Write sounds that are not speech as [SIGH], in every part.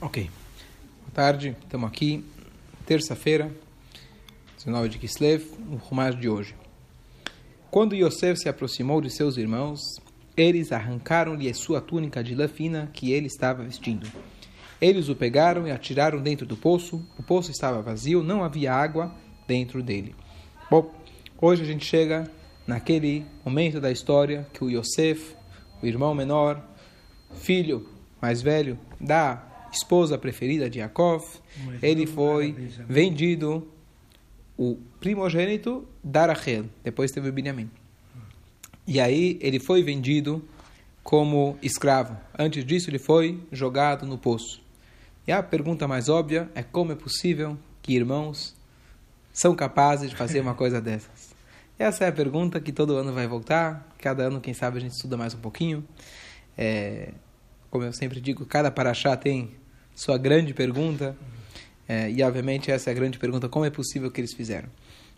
Ok. Boa tarde, estamos aqui, terça-feira, 19 de Kislev, o Rumash de hoje. Quando Yosef se aproximou de seus irmãos, eles arrancaram-lhe sua túnica de lã fina que ele estava vestindo. Eles o pegaram e atiraram dentro do poço. O poço estava vazio, não havia água dentro dele. Bom, hoje a gente chega naquele momento da história que o Yosef, o irmão menor, filho mais velho da esposa preferida de Yaakov, ele foi vendido, o primogênito da Rachel, depois teve o Benjamim. E aí ele foi vendido como escravo. Antes disso ele foi jogado no poço. E a pergunta mais óbvia é como é possível que irmãos são capazes de fazer uma coisa dessas? [LAUGHS] Essa é a pergunta que todo ano vai voltar. Cada ano, quem sabe, a gente estuda mais um pouquinho. É, como eu sempre digo, cada paraxá tem sua grande pergunta. É, e, obviamente, essa é a grande pergunta: como é possível que eles fizeram?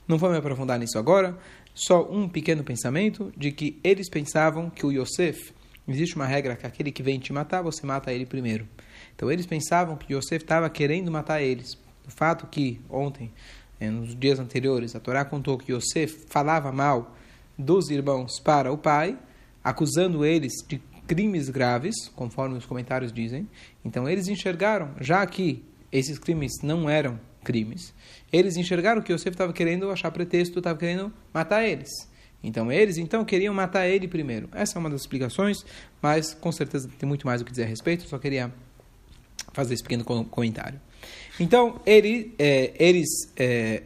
Não vou me aprofundar nisso agora, só um pequeno pensamento de que eles pensavam que o Yosef, existe uma regra que aquele que vem te matar, você mata ele primeiro. Então, eles pensavam que Yosef estava querendo matar eles. O fato que ontem, é, nos dias anteriores, a Torá contou que Yosef falava mal dos irmãos para o pai, acusando eles de crimes graves, conforme os comentários dizem. Então eles enxergaram, já que esses crimes não eram crimes, eles enxergaram que Yosef estava querendo achar pretexto, estava querendo matar eles. Então eles então queriam matar ele primeiro. Essa é uma das explicações, mas com certeza tem muito mais o que dizer a respeito. Só queria fazer esse pequeno comentário. Então ele, é, eles, é,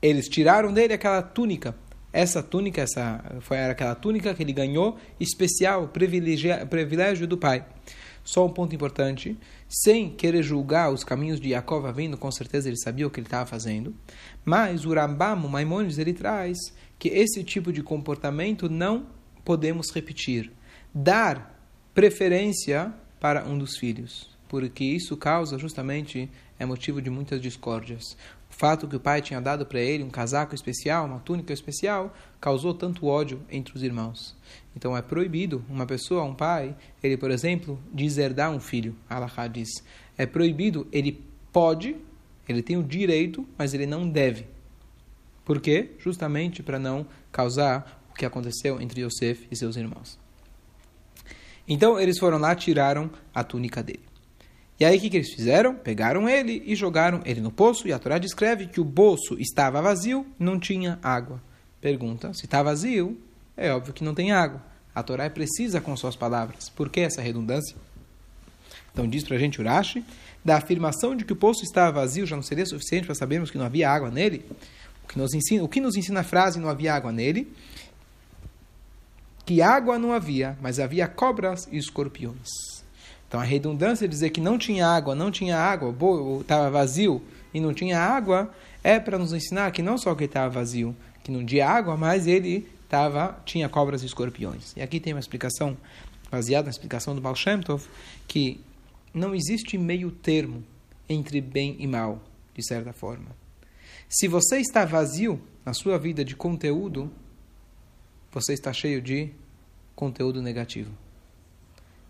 eles tiraram dele aquela túnica essa túnica, essa foi era aquela túnica que ele ganhou especial, privilégio, do pai. Só um ponto importante, sem querer julgar os caminhos de Yaakov vindo, com certeza ele sabia o que ele estava fazendo, mas o Rambam, o Maimonides, ele traz que esse tipo de comportamento não podemos repetir. Dar preferência para um dos filhos, porque isso causa justamente é motivo de muitas discórdias. O fato que o pai tinha dado para ele um casaco especial, uma túnica especial, causou tanto ódio entre os irmãos. Então é proibido uma pessoa, um pai, ele, por exemplo, deserdar um filho. Allah diz: é proibido, ele pode, ele tem o direito, mas ele não deve. Por quê? Justamente para não causar o que aconteceu entre Yosef e seus irmãos. Então eles foram lá, tiraram a túnica dele. E aí o que, que eles fizeram? Pegaram ele e jogaram ele no poço, e a Torá descreve que o bolso estava vazio, não tinha água. Pergunta: se está vazio, é óbvio que não tem água. A Torá é precisa com suas palavras. Por que essa redundância? Então diz para a gente Urashi, da afirmação de que o poço estava vazio já não seria suficiente para sabermos que não havia água nele? O que nos ensina, o que nos ensina a frase não havia água nele? Que água não havia, mas havia cobras e escorpiões. Então a redundância de dizer que não tinha água, não tinha água, estava vazio e não tinha água, é para nos ensinar que não só que estava vazio, que não tinha água, mas ele tava, tinha cobras e escorpiões. E aqui tem uma explicação, baseada na explicação do Baal Shem Tov, que não existe meio termo entre bem e mal, de certa forma. Se você está vazio na sua vida de conteúdo, você está cheio de conteúdo negativo.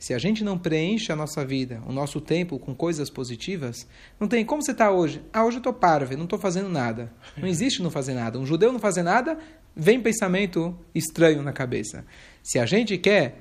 Se a gente não preenche a nossa vida, o nosso tempo com coisas positivas, não tem como você está hoje. Ah, hoje eu estou parvo, não estou fazendo nada. Não existe não fazer nada. Um judeu não fazer nada, vem pensamento estranho na cabeça. Se a gente quer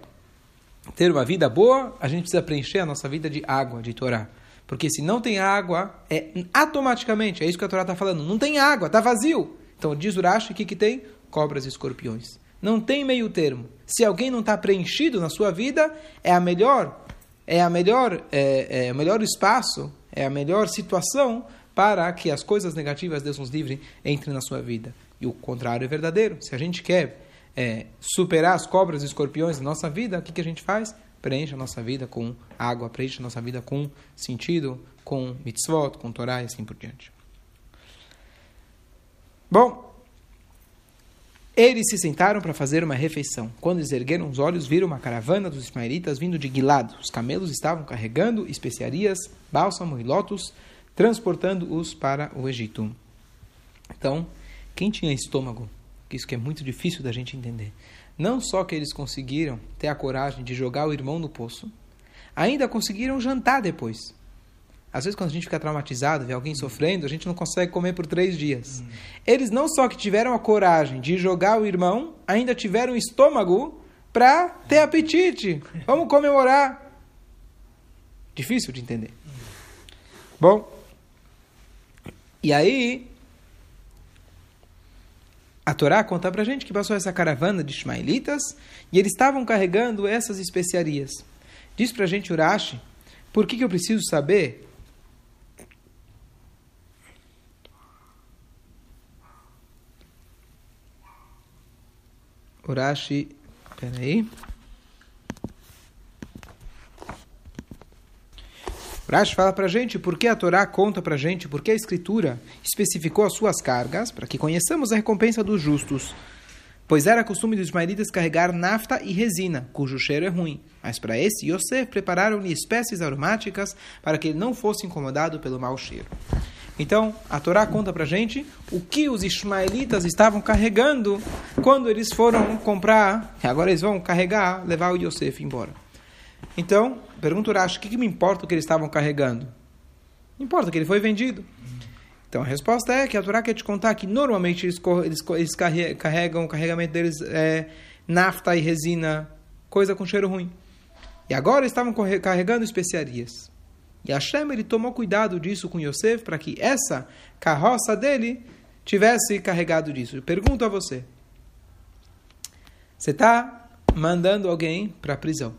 ter uma vida boa, a gente precisa preencher a nossa vida de água, de Torá. Porque se não tem água, é automaticamente, é isso que a Torá está falando, não tem água, está vazio. Então diz Urashi, o que, que tem? Cobras e escorpiões. Não tem meio termo. Se alguém não está preenchido na sua vida, é a melhor, é a melhor, é, é o melhor espaço, é a melhor situação para que as coisas negativas, Deus nos livre, entrem na sua vida. E o contrário é verdadeiro. Se a gente quer é, superar as cobras e escorpiões da nossa vida, o que, que a gente faz? Preenche a nossa vida com água, preenche a nossa vida com sentido, com mitzvot, com Torá e assim por diante. Bom, eles se sentaram para fazer uma refeição. Quando eles ergueram os olhos, viram uma caravana dos ismaelitas vindo de Gilad. Os camelos estavam carregando especiarias, bálsamo e lotos, transportando-os para o Egito. Então, quem tinha estômago, isso que é muito difícil da gente entender, não só que eles conseguiram ter a coragem de jogar o irmão no poço, ainda conseguiram jantar depois. Às vezes, quando a gente fica traumatizado, vê alguém sofrendo, a gente não consegue comer por três dias. Eles não só que tiveram a coragem de jogar o irmão, ainda tiveram estômago para ter apetite. Vamos comemorar. Difícil de entender. Bom, e aí, a Torá conta pra gente que passou essa caravana de ismaelitas e eles estavam carregando essas especiarias. Diz pra gente Urashi, por que, que eu preciso saber Urashi, peraí. Urashi fala para gente por que a Torá conta para gente, por que a Escritura especificou as suas cargas, para que conheçamos a recompensa dos justos. Pois era costume dos ismaelitas carregar nafta e resina, cujo cheiro é ruim. Mas para esse, Yosef prepararam-lhe espécies aromáticas para que ele não fosse incomodado pelo mau cheiro. Então, a Torá conta pra gente o que os ismaelitas estavam carregando quando eles foram comprar, agora eles vão carregar, levar o Yosef embora. Então, pergunta o Rashi, o que, que me importa o que eles estavam carregando? Não importa que ele foi vendido. Então, a resposta é que a Torá quer te contar que normalmente eles, eles, eles carregam, o carregamento deles é nafta e resina, coisa com cheiro ruim. E agora estavam carregando especiarias. E Hashem ele tomou cuidado disso com Yosef para que essa carroça dele tivesse carregado disso. Eu pergunto a você: você está mandando alguém para a prisão,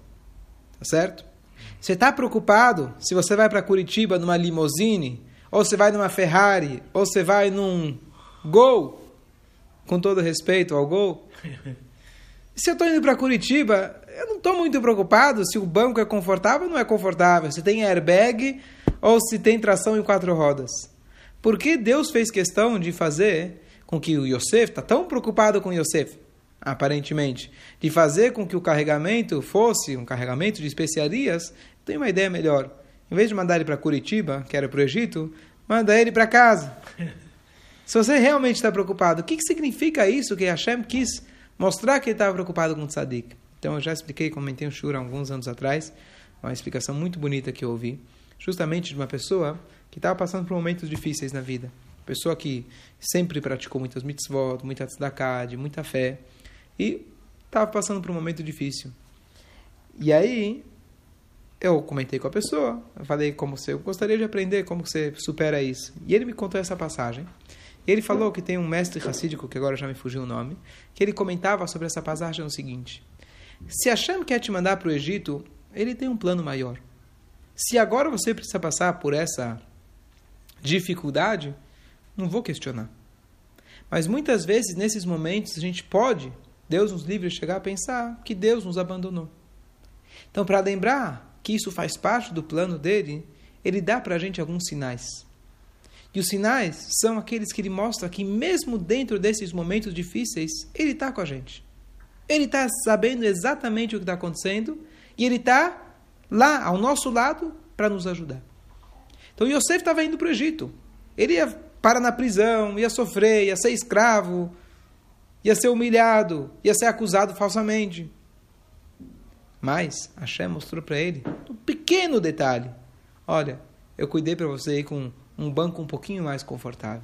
tá certo? Você está preocupado se você vai para Curitiba numa limousine, ou você vai numa Ferrari, ou você vai num Gol, com todo respeito ao Gol? [LAUGHS] Se eu estou indo para Curitiba, eu não estou muito preocupado se o banco é confortável ou não é confortável, se tem airbag ou se tem tração em quatro rodas. Por que Deus fez questão de fazer com que o Yosef, está tão preocupado com o Yosef, aparentemente, de fazer com que o carregamento fosse um carregamento de especiarias, tem uma ideia melhor. Em vez de mandar ele para Curitiba, que era para o Egito, manda ele para casa. [LAUGHS] Se você realmente está preocupado, o que, que significa isso que Hashem quis mostrar que ele estava preocupado com o tzadik? Então, eu já expliquei, comentei um shura alguns anos atrás, uma explicação muito bonita que eu ouvi, justamente de uma pessoa que estava passando por momentos difíceis na vida. Pessoa que sempre praticou muitas mitzvot, muita tzedakah, de muita fé, e estava passando por um momento difícil. E aí, eu comentei com a pessoa, falei como você, eu gostaria de aprender como você supera isso. E ele me contou essa passagem. Ele falou que tem um mestre racídico, que agora já me fugiu o nome, que ele comentava sobre essa passagem o seguinte: se Hashem quer te mandar para o Egito, ele tem um plano maior. Se agora você precisa passar por essa dificuldade, não vou questionar. Mas muitas vezes, nesses momentos, a gente pode, Deus nos livre, chegar a pensar que Deus nos abandonou. Então, para lembrar que isso faz parte do plano dele, ele dá para a gente alguns sinais. E os sinais são aqueles que ele mostra que, mesmo dentro desses momentos difíceis, ele está com a gente. Ele está sabendo exatamente o que está acontecendo e ele está lá, ao nosso lado, para nos ajudar. Então Yosef estava indo para o Egito. Ele ia parar na prisão, ia sofrer, ia ser escravo, ia ser humilhado, ia ser acusado falsamente. Mas Hashem mostrou para ele um pequeno detalhe. Olha, eu cuidei para você ir com um banco um pouquinho mais confortável.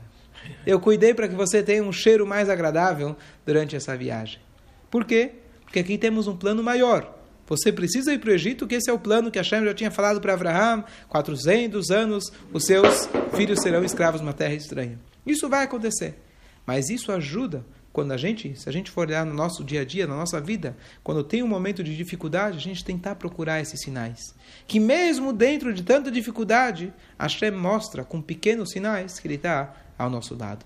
Eu cuidei para que você tenha um cheiro mais agradável durante essa viagem. Por quê? Porque aqui temos um plano maior. Você precisa ir para o Egito, que esse é o plano que Hashem já tinha falado para Abraham, 400 anos, os seus filhos serão escravos numa terra estranha. Isso vai acontecer. Mas isso ajuda quando a gente, se a gente for olhar no nosso dia a dia, na nossa vida, quando tem um momento de dificuldade, a gente tentar procurar esses sinais. Que mesmo dentro de tanta dificuldade, Hashem mostra com pequenos sinais que Ele está ao nosso lado.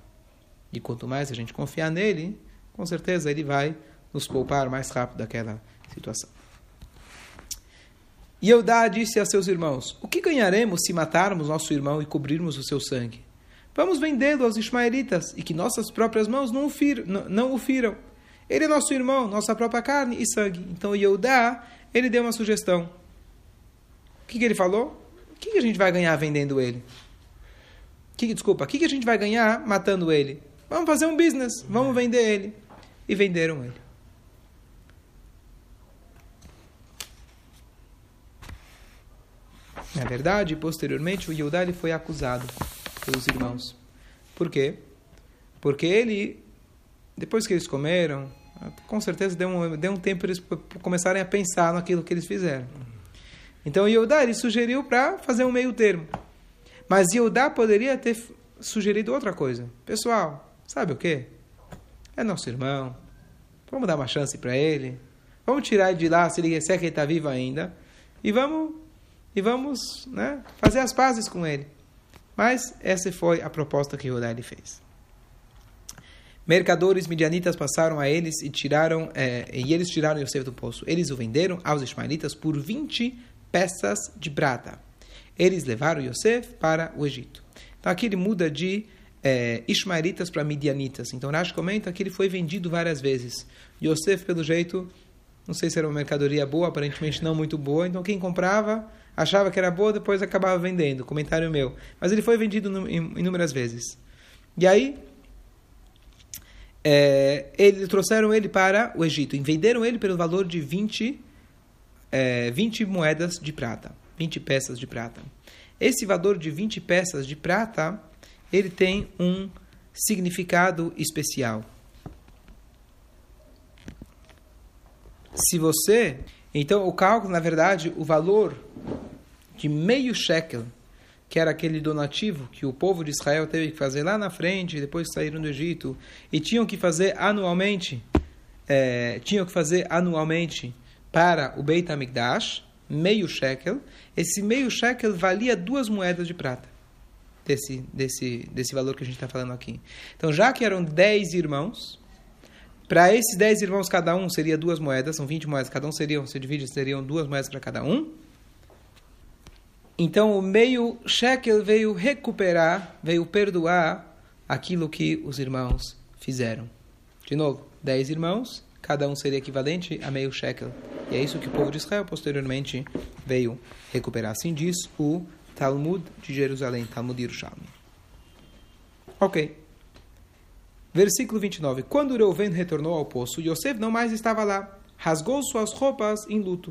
E quanto mais a gente confiar nele, com certeza Ele vai nos poupar mais rápido daquela situação. E Eudá disse a seus irmãos: O que ganharemos se matarmos nosso irmão e cobrirmos o seu sangue? Vamos vendê-lo aos ismaelitas e que nossas próprias mãos não o, firam, não, não o firam. Ele é nosso irmão, nossa própria carne e sangue. Então Eudá, ele deu uma sugestão. O que, que ele falou? O que, que, a gente vai ganhar vendendo ele? Que, desculpa, o que, que a gente vai ganhar matando ele? Vamos fazer um business, vamos vender ele. E venderam ele. Na verdade, posteriormente, o Yehudá ele foi acusado pelos irmãos. Por quê? Porque ele, depois que eles comeram, com certeza deu um, deu um tempo para eles começarem a pensar naquilo que eles fizeram. Então Yehudá ele sugeriu para fazer um meio termo. Mas Yehudá poderia ter sugerido outra coisa. Pessoal, sabe o quê? É nosso irmão. Vamos dar uma chance para ele. Vamos tirar ele de lá se ele, se é que ele está vivo ainda. E vamos, e vamos né, fazer as pazes com ele. Mas essa foi a proposta que Yehudá ele fez. Mercadores midianitas passaram a eles e tiraram é, e eles tiraram Yosef do poço. Eles o venderam aos ismaelitas por 20 peças de prata. Eles levaram Yosef para o Egito. Então aqui ele muda de é, ismaelitas para midianitas. Então Rashi comenta que ele foi vendido várias vezes. Yosef, pelo jeito, não sei se era uma mercadoria boa, aparentemente não muito boa. Então quem comprava achava que era boa, depois acabava vendendo. Comentário meu. Mas ele foi vendido inúmeras vezes. E aí é, ele, trouxeram ele para o Egito e venderam ele pelo valor de 20, é, 20 moedas de prata, 20 peças de prata. Esse valor de 20 peças de prata, ele tem um significado especial. Se você, então o cálculo, na verdade, o valor de meio shekel que era aquele donativo que o povo de Israel teve que fazer lá na frente, depois saíram do Egito, e tinham que fazer anualmente, é, tinham que fazer anualmente para o Beit HaMikdash, meio shekel, esse meio shekel valia duas moedas de prata, desse, desse, desse valor que a gente está falando aqui. Então, já que eram dez irmãos, para esses dez irmãos, cada um seria duas moedas, são 20 moedas, cada um seriam, se divide, seriam duas moedas para cada um, então o meio shekel veio recuperar, veio perdoar aquilo que os irmãos fizeram. De novo, dez irmãos, cada um seria equivalente a meio shekel. E é isso que o povo de Israel posteriormente veio recuperar. Assim diz o Talmud de Jerusalém, Talmud Yerushalmi. Ok. Versículo 29. Quando Reuven retornou ao poço, Yosef não mais estava lá. Rasgou suas roupas em luto.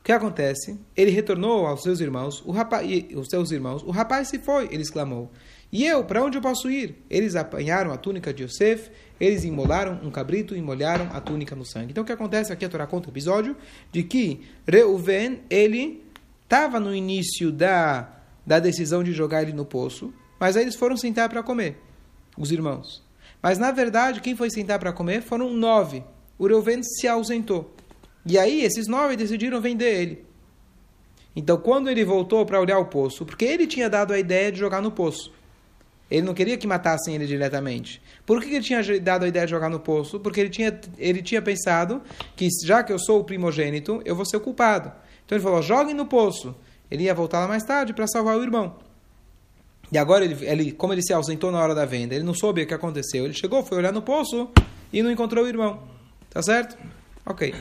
O que acontece? Ele retornou aos seus irmãos, o rapaz, os seus irmãos, o rapaz se foi, ele exclamou. E eu, para onde eu posso ir? Eles apanharam a túnica de Yosef, eles imolaram um cabrito e molharam a túnica no sangue. Então o que acontece aqui, a Torá conta o episódio de que Reuven, ele estava no início da, da decisão de jogar ele no poço, mas aí eles foram sentar para comer, os irmãos. Mas na verdade, quem foi sentar para comer foram nove. O Reuven se ausentou. E aí esses nove decidiram vender ele. Então quando ele voltou para olhar o poço, porque ele tinha dado a ideia de jogar no poço. Ele não queria que matassem ele diretamente. Por que ele tinha dado a ideia de jogar no poço? Porque ele tinha, ele tinha pensado que, já que eu sou o primogênito, eu vou ser o culpado. Então ele falou: joguem no poço. Ele ia voltar lá mais tarde para salvar o irmão. E agora, ele, ele, como ele se ausentou na hora da venda, ele não soube o que aconteceu. Ele chegou, foi olhar no poço e não encontrou o irmão. Tá certo? Ok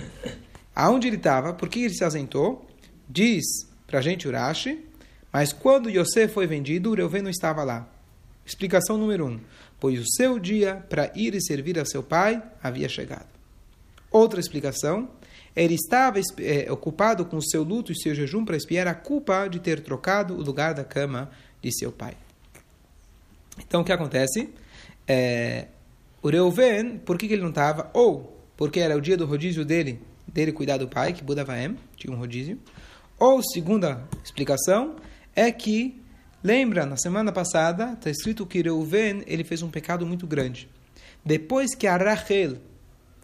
aonde ele estava, por que ele se ausentou, diz para a gente Urashi, mas quando Yosef foi vendido, Reuven não estava lá. Explicação número um, pois o seu dia para ir e servir a seu pai havia chegado. Outra explicação, ele estava é, ocupado com o seu luto e seu jejum para espiar a culpa de ter trocado o lugar da cama de seu pai. Então o que acontece? É, o Reuven, por que, que ele não estava? Ou porque era o dia do rodízio dele dele cuidar do pai, que Buda Vaem, tinha um rodízio. Ou, segunda explicação, é que, lembra, na semana passada, está escrito que Reuven, ele fez um pecado muito grande. Depois que a Rachel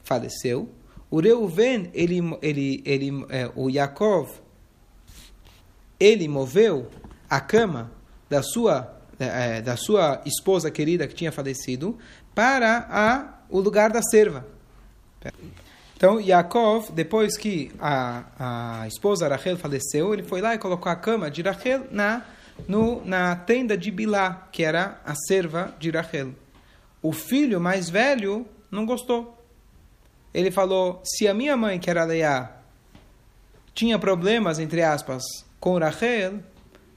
faleceu, o Reuven, ele, ele, ele, é, o Yaakov, ele moveu a cama da sua, é, da sua esposa querida que tinha falecido para a, o lugar da serva. Então, Yaakov, depois que a, a esposa Rachel faleceu, ele foi lá e colocou a cama de Rachel na, no, na tenda de Bilá, que era a serva de Rachel. O filho mais velho não gostou. Ele falou: se a minha mãe, que era Leá, tinha problemas, entre aspas, com Rachel,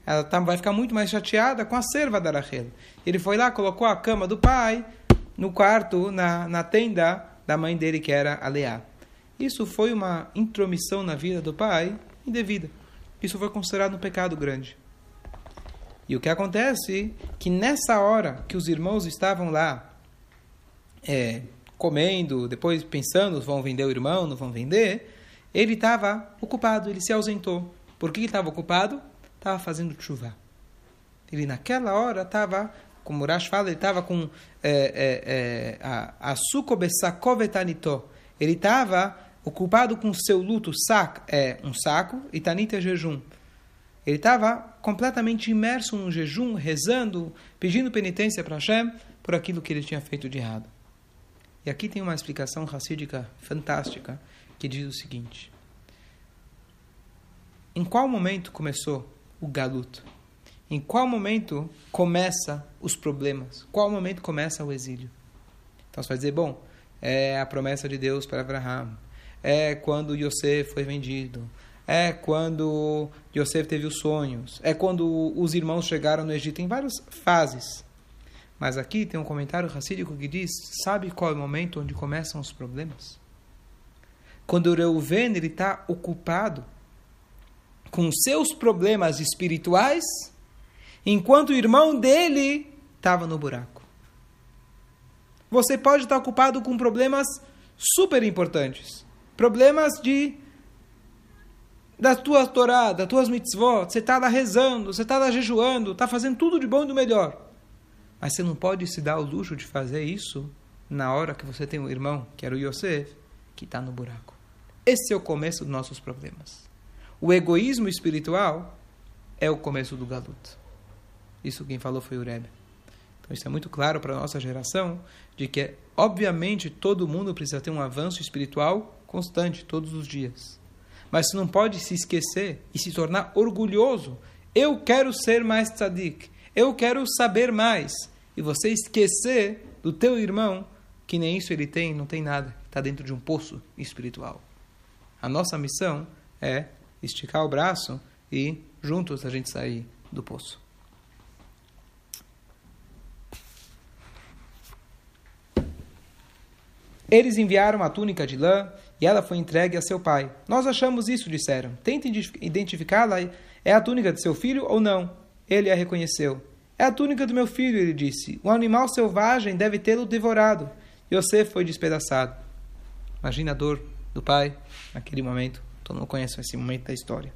ela tá, vai ficar muito mais chateada com a serva da Rachel. Ele foi lá, colocou a cama do pai no quarto, na, na tenda da mãe dele, que era a Leá. Isso foi uma intromissão na vida do pai indevida. isso foi considerado um pecado grande. E o que acontece que nessa hora que os irmãos estavam lá é, comendo, depois pensando, vão vender o irmão, não vão vender, ele estava ocupado, ele se ausentou. Por que estava ocupado? Estava fazendo chuva. Ele naquela hora estava, como o Rash fala, ele estava com é, é, é, a. Ele estava ocupado com seu luto, sac, é, um saco, e tanita é jejum. Ele estava completamente imerso num jejum, rezando, pedindo penitência para Hashem por aquilo que ele tinha feito de errado. E aqui tem uma explicação racídica fantástica que diz o seguinte: Em qual momento começou o galuto? Em qual momento começa os problemas? Qual momento começa o exílio? Então você vai dizer, bom, é a promessa de Deus para Abraão, é quando Yosef foi vendido, é quando Yosef teve os sonhos, é quando os irmãos chegaram no Egito, tem várias fases. Mas aqui tem um comentário racídico que diz: sabe qual é o momento onde começam os problemas? Quando Reuven está ocupado com seus problemas espirituais, enquanto o irmão dele estava no buraco. Você pode estar ocupado com problemas super importantes, problemas de da tua Torá, das tuas mitzvot, você está lá rezando, você está lá jejuando, está fazendo tudo de bom e do melhor. Mas você não pode se dar o luxo de fazer isso na hora que você tem um irmão, que era o Yosef, que está no buraco. Esse é o começo dos nossos problemas. O egoísmo espiritual é o começo do galuto. Isso quem falou foi o Rebbe. Então isso é muito claro para a nossa geração, de que, obviamente, todo mundo precisa ter um avanço espiritual constante, todos os dias. Mas você não pode se esquecer e se tornar orgulhoso. Eu quero ser mais tzadik. Eu quero saber mais. E você esquecer do teu irmão, que nem isso ele tem, não tem nada. Está dentro de um poço espiritual. A nossa missão é esticar o braço e juntos a gente sair do poço. Eles enviaram a túnica de lã e ela foi entregue a seu pai. Nós achamos isso, disseram. Tente identificá-la. É a túnica de seu filho ou não? Ele a reconheceu. É a túnica do meu filho, ele disse. Um animal selvagem deve tê-lo devorado. Yosef foi despedaçado. Imagina a dor do pai naquele momento. Todo mundo conhece esse momento da história.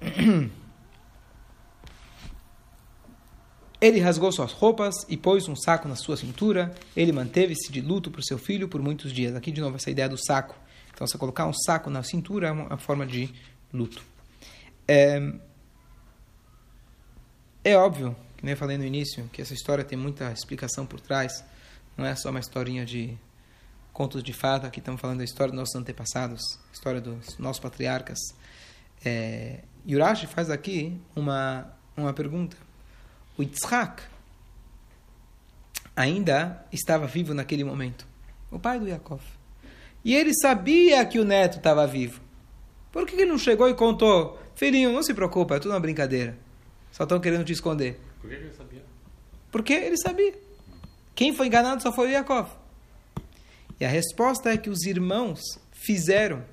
[CLEARS THROAT] Ele rasgou suas roupas e pôs um saco na sua cintura. Ele manteve-se de luto por seu filho por muitos dias. Aqui de novo essa ideia do saco. Então, você colocar um saco na cintura é uma forma de luto. É, é óbvio, que nem eu falei no início, que essa história tem muita explicação por trás. Não é só uma historinha de contos de fada. Aqui estamos falando da história dos nossos antepassados, história dos nossos patriarcas. É, Yurashi faz aqui uma, uma pergunta o Yitzhak ainda estava vivo naquele momento. O pai do Yaakov. E ele sabia que o neto estava vivo. Por que ele não chegou e contou? Filhinho, não se preocupa, é tudo uma brincadeira. Só estão querendo te esconder. Por que ele sabia? Porque ele sabia. Quem foi enganado só foi o Yaakov. E a resposta é que os irmãos fizeram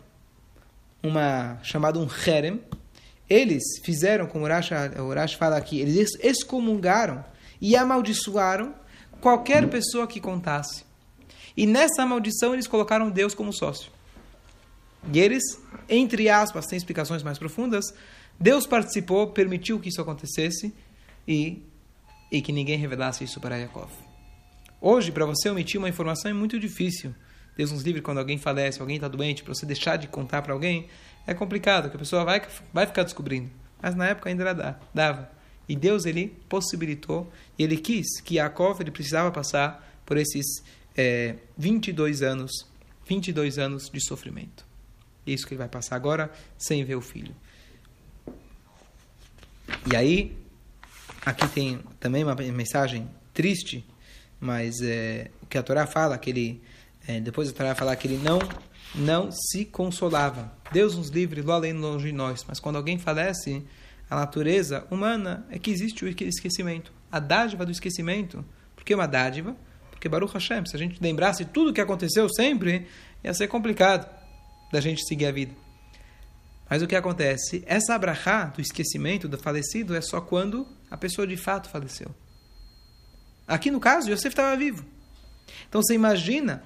uma chamada um herem, eles fizeram, como Urash, Urash fala aqui, eles excomungaram e amaldiçoaram qualquer pessoa que contasse. E nessa maldição eles colocaram Deus como sócio. E eles, entre aspas, tem explicações mais profundas, Deus participou, permitiu que isso acontecesse e, e que ninguém revelasse isso para Yaakov. Hoje, para você omitir uma informação é muito difícil. Deus nos livre quando alguém falece, alguém está doente, para você deixar de contar para alguém, é complicado, que a pessoa vai, vai ficar descobrindo. Mas na época ainda dava. E Deus ele possibilitou, e ele quis que Yaakov ele precisava passar por esses é, 22 anos, 22 anos de sofrimento. Isso que ele vai passar agora sem ver o filho. E aí, aqui tem também uma mensagem triste, mas é, o que a Torá fala, que ele, é, depois a Torá fala que ele não não se consolava. Deus nos livre, lo além longe de nós. Mas quando alguém falece, a natureza humana é que existe o esquecimento. A dádiva do esquecimento. Por que uma dádiva? Porque Baruch Hashem, se a gente lembrasse tudo o que aconteceu sempre, ia ser complicado da gente seguir a vida. Mas o que acontece? Essa abrahá do esquecimento do falecido é só quando a pessoa de fato faleceu. Aqui no caso, Yosef estava vivo. Então você imagina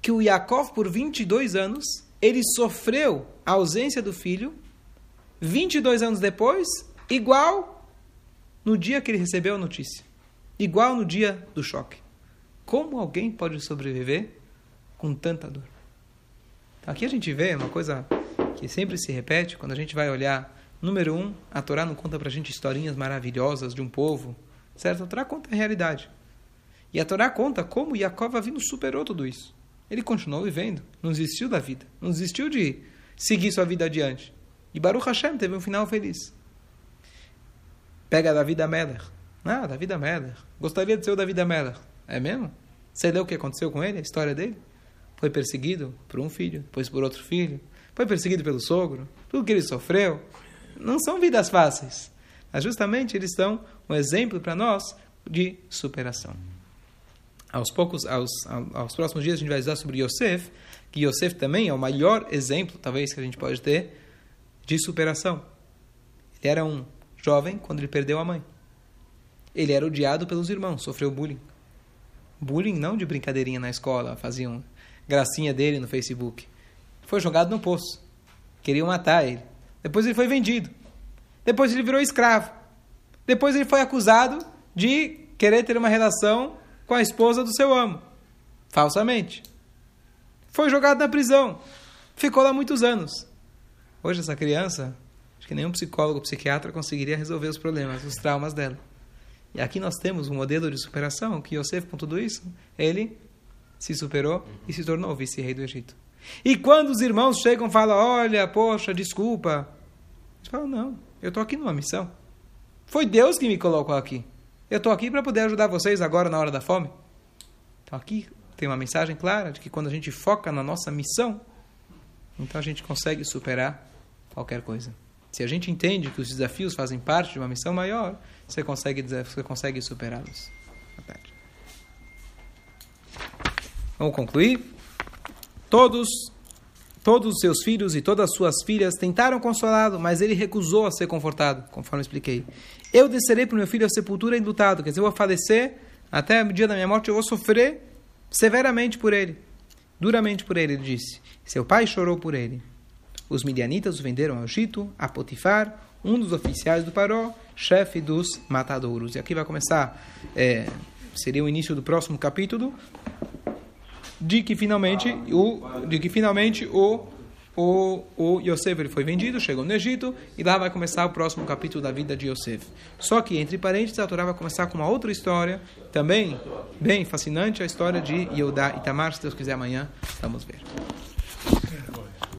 que o Yaakov, por 22 anos, ele sofreu a ausência do filho, 22 anos depois, igual no dia que ele recebeu a notícia. Igual no dia do choque. Como alguém pode sobreviver com tanta dor? Aqui a gente vê uma coisa que sempre se repete quando a gente vai olhar. Número um, a Torá não conta para a gente historinhas maravilhosas de um povo, certo? A Torá conta a realidade. E a Torá conta como Yaakov vindo superou tudo isso. Ele continuou vivendo, não desistiu da vida, não desistiu de seguir sua vida adiante. E Baruch Hashem teve um final feliz. Pega Davi da Meller. Ah, Davi da Meller. Gostaria de ser o Davi da Meller. É mesmo? Você leu o que aconteceu com ele, a história dele? Foi perseguido por um filho, depois por outro filho, foi perseguido pelo sogro, tudo que ele sofreu. Não são vidas fáceis. Mas justamente eles são um exemplo para nós de superação. Aos poucos, aos, aos próximos dias a gente vai estudar sobre Yosef, que Yosef também é o maior exemplo, talvez, que a gente pode ter de superação. Ele era um jovem quando ele perdeu a mãe. Ele era odiado pelos irmãos, sofreu bullying. Bullying não de brincadeirinha na escola, faziam gracinha dele no Facebook foi jogado no poço. Queriam matar ele. Depois ele foi vendido. Depois ele virou escravo. Depois ele foi acusado de querer ter uma relação com a esposa do seu amo. Falsamente. Foi jogado na prisão. Ficou lá muitos anos. Hoje essa criança, acho que nenhum psicólogo ou psiquiatra conseguiria resolver os problemas, os traumas dela. E aqui nós temos um modelo de superação que Yosef, com tudo isso, ele se superou e se tornou vice-rei do Egito. E quando os irmãos chegam e falam, olha, poxa, desculpa. Eles falam, não, eu estou aqui numa missão. Foi Deus que me colocou aqui. Eu estou aqui para poder ajudar vocês agora na hora da fome. Então aqui tem uma mensagem clara de que quando a gente foca na nossa missão, então a gente consegue superar qualquer coisa. Se a gente entende que os desafios fazem parte de uma missão maior, você consegue, você consegue superá-los. Vamos concluir? Todos, todos os seus filhos e todas as suas filhas tentaram consolá-lo, mas ele recusou a ser confortado, conforme expliquei. Eu descerei para o meu filho a sepultura enlutado, quer dizer, eu vou falecer, até o dia da minha morte eu vou sofrer severamente por ele, duramente por ele, ele disse. Seu pai chorou por ele. Os midianitas o venderam ao Egito, a Potifar, um dos oficiais do Paró, chefe dos matadouros. E aqui vai começar, é, seria o início do próximo capítulo, de que finalmente o, de que finalmente o o, o Yosef ele foi vendido, chegou no Egito, e lá vai começar o próximo capítulo da vida de Yosef. Só que, entre parênteses, a Torá vai começar com uma outra história, também bem fascinante, a história de Yehudá e Tamar, se Deus quiser amanhã, vamos ver.